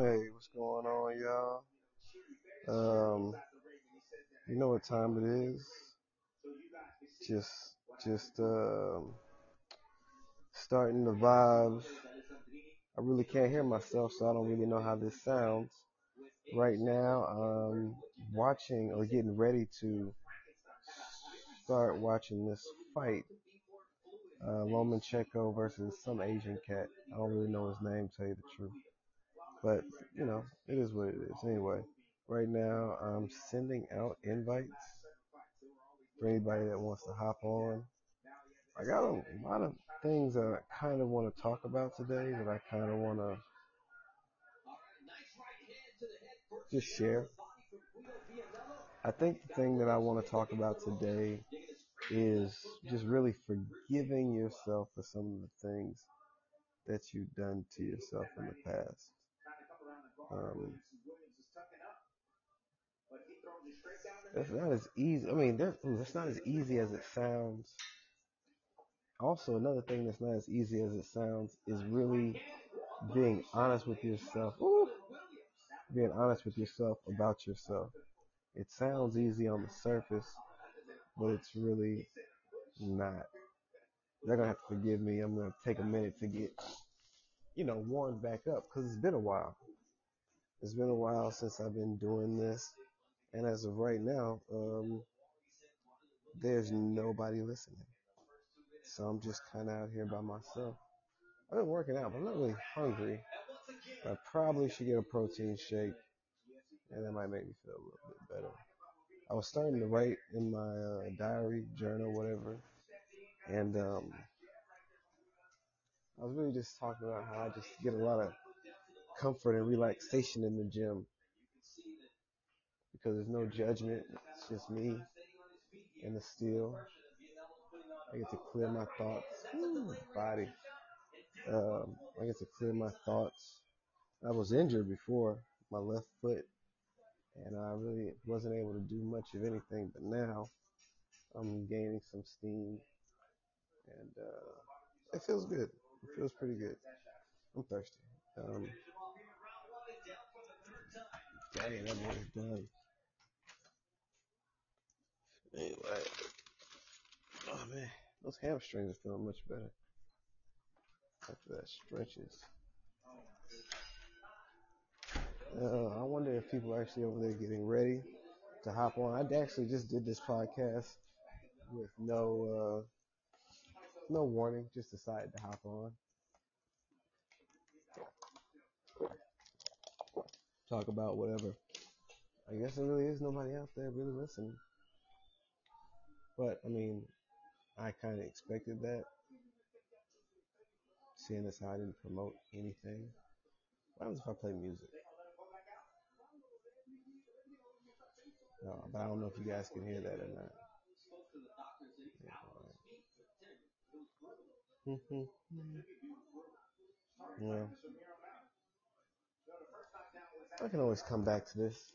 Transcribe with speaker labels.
Speaker 1: Hey, what's going on, y'all? Um, you know what time it is? Just, just um, starting the vibes. I really can't hear myself, so I don't really know how this sounds. Right now, I'm watching or getting ready to start watching this fight. Uh, Lomachenko versus some Asian cat. I don't really know his name, to tell you the truth. But, you know, it is what it is. Anyway, right now I'm sending out invites for anybody that wants to hop on. I got a lot of things that I kind of want to talk about today that I kind of want to just share. I think the thing that I want to talk about today is just really forgiving yourself for some of the things that you've done to yourself in the past. Um, that's not as easy. I mean, that's, that's not as easy as it sounds. Also, another thing that's not as easy as it sounds is really being honest with yourself. Ooh, being honest with yourself about yourself. It sounds easy on the surface, but it's really not. They're gonna have to forgive me. I'm gonna take a minute to get, you know, warmed back up because it's been a while. It's been a while since I've been doing this, and as of right now, um, there's nobody listening. So I'm just kind of out here by myself. I've been working out, but I'm not really hungry. I probably should get a protein shake, and that might make me feel a little bit better. I was starting to write in my uh, diary, journal, whatever, and um, I was really just talking about how I just get a lot of comfort and relaxation in the gym because there's no judgment. It's just me and the steel. I get to clear my thoughts. Ooh, body. Um, I get to clear my thoughts. I was injured before, my left foot, and I really wasn't able to do much of anything. But now I'm gaining some steam, and uh, it feels good. It feels pretty good. I'm thirsty. Um, dang, that boy's done. Anyway, oh man, those hamstrings are feeling much better after that stretches. Uh, I wonder if people are actually over there getting ready to hop on. I actually just did this podcast with no uh, no warning, just decided to hop on, talk about whatever. I guess there really is nobody out there really listening. But I mean, I kind of expected that, seeing as how I didn't promote anything. What happens if I play music? No, but I don't know if you guys can hear that or not. Yeah, well, I can always come back to this.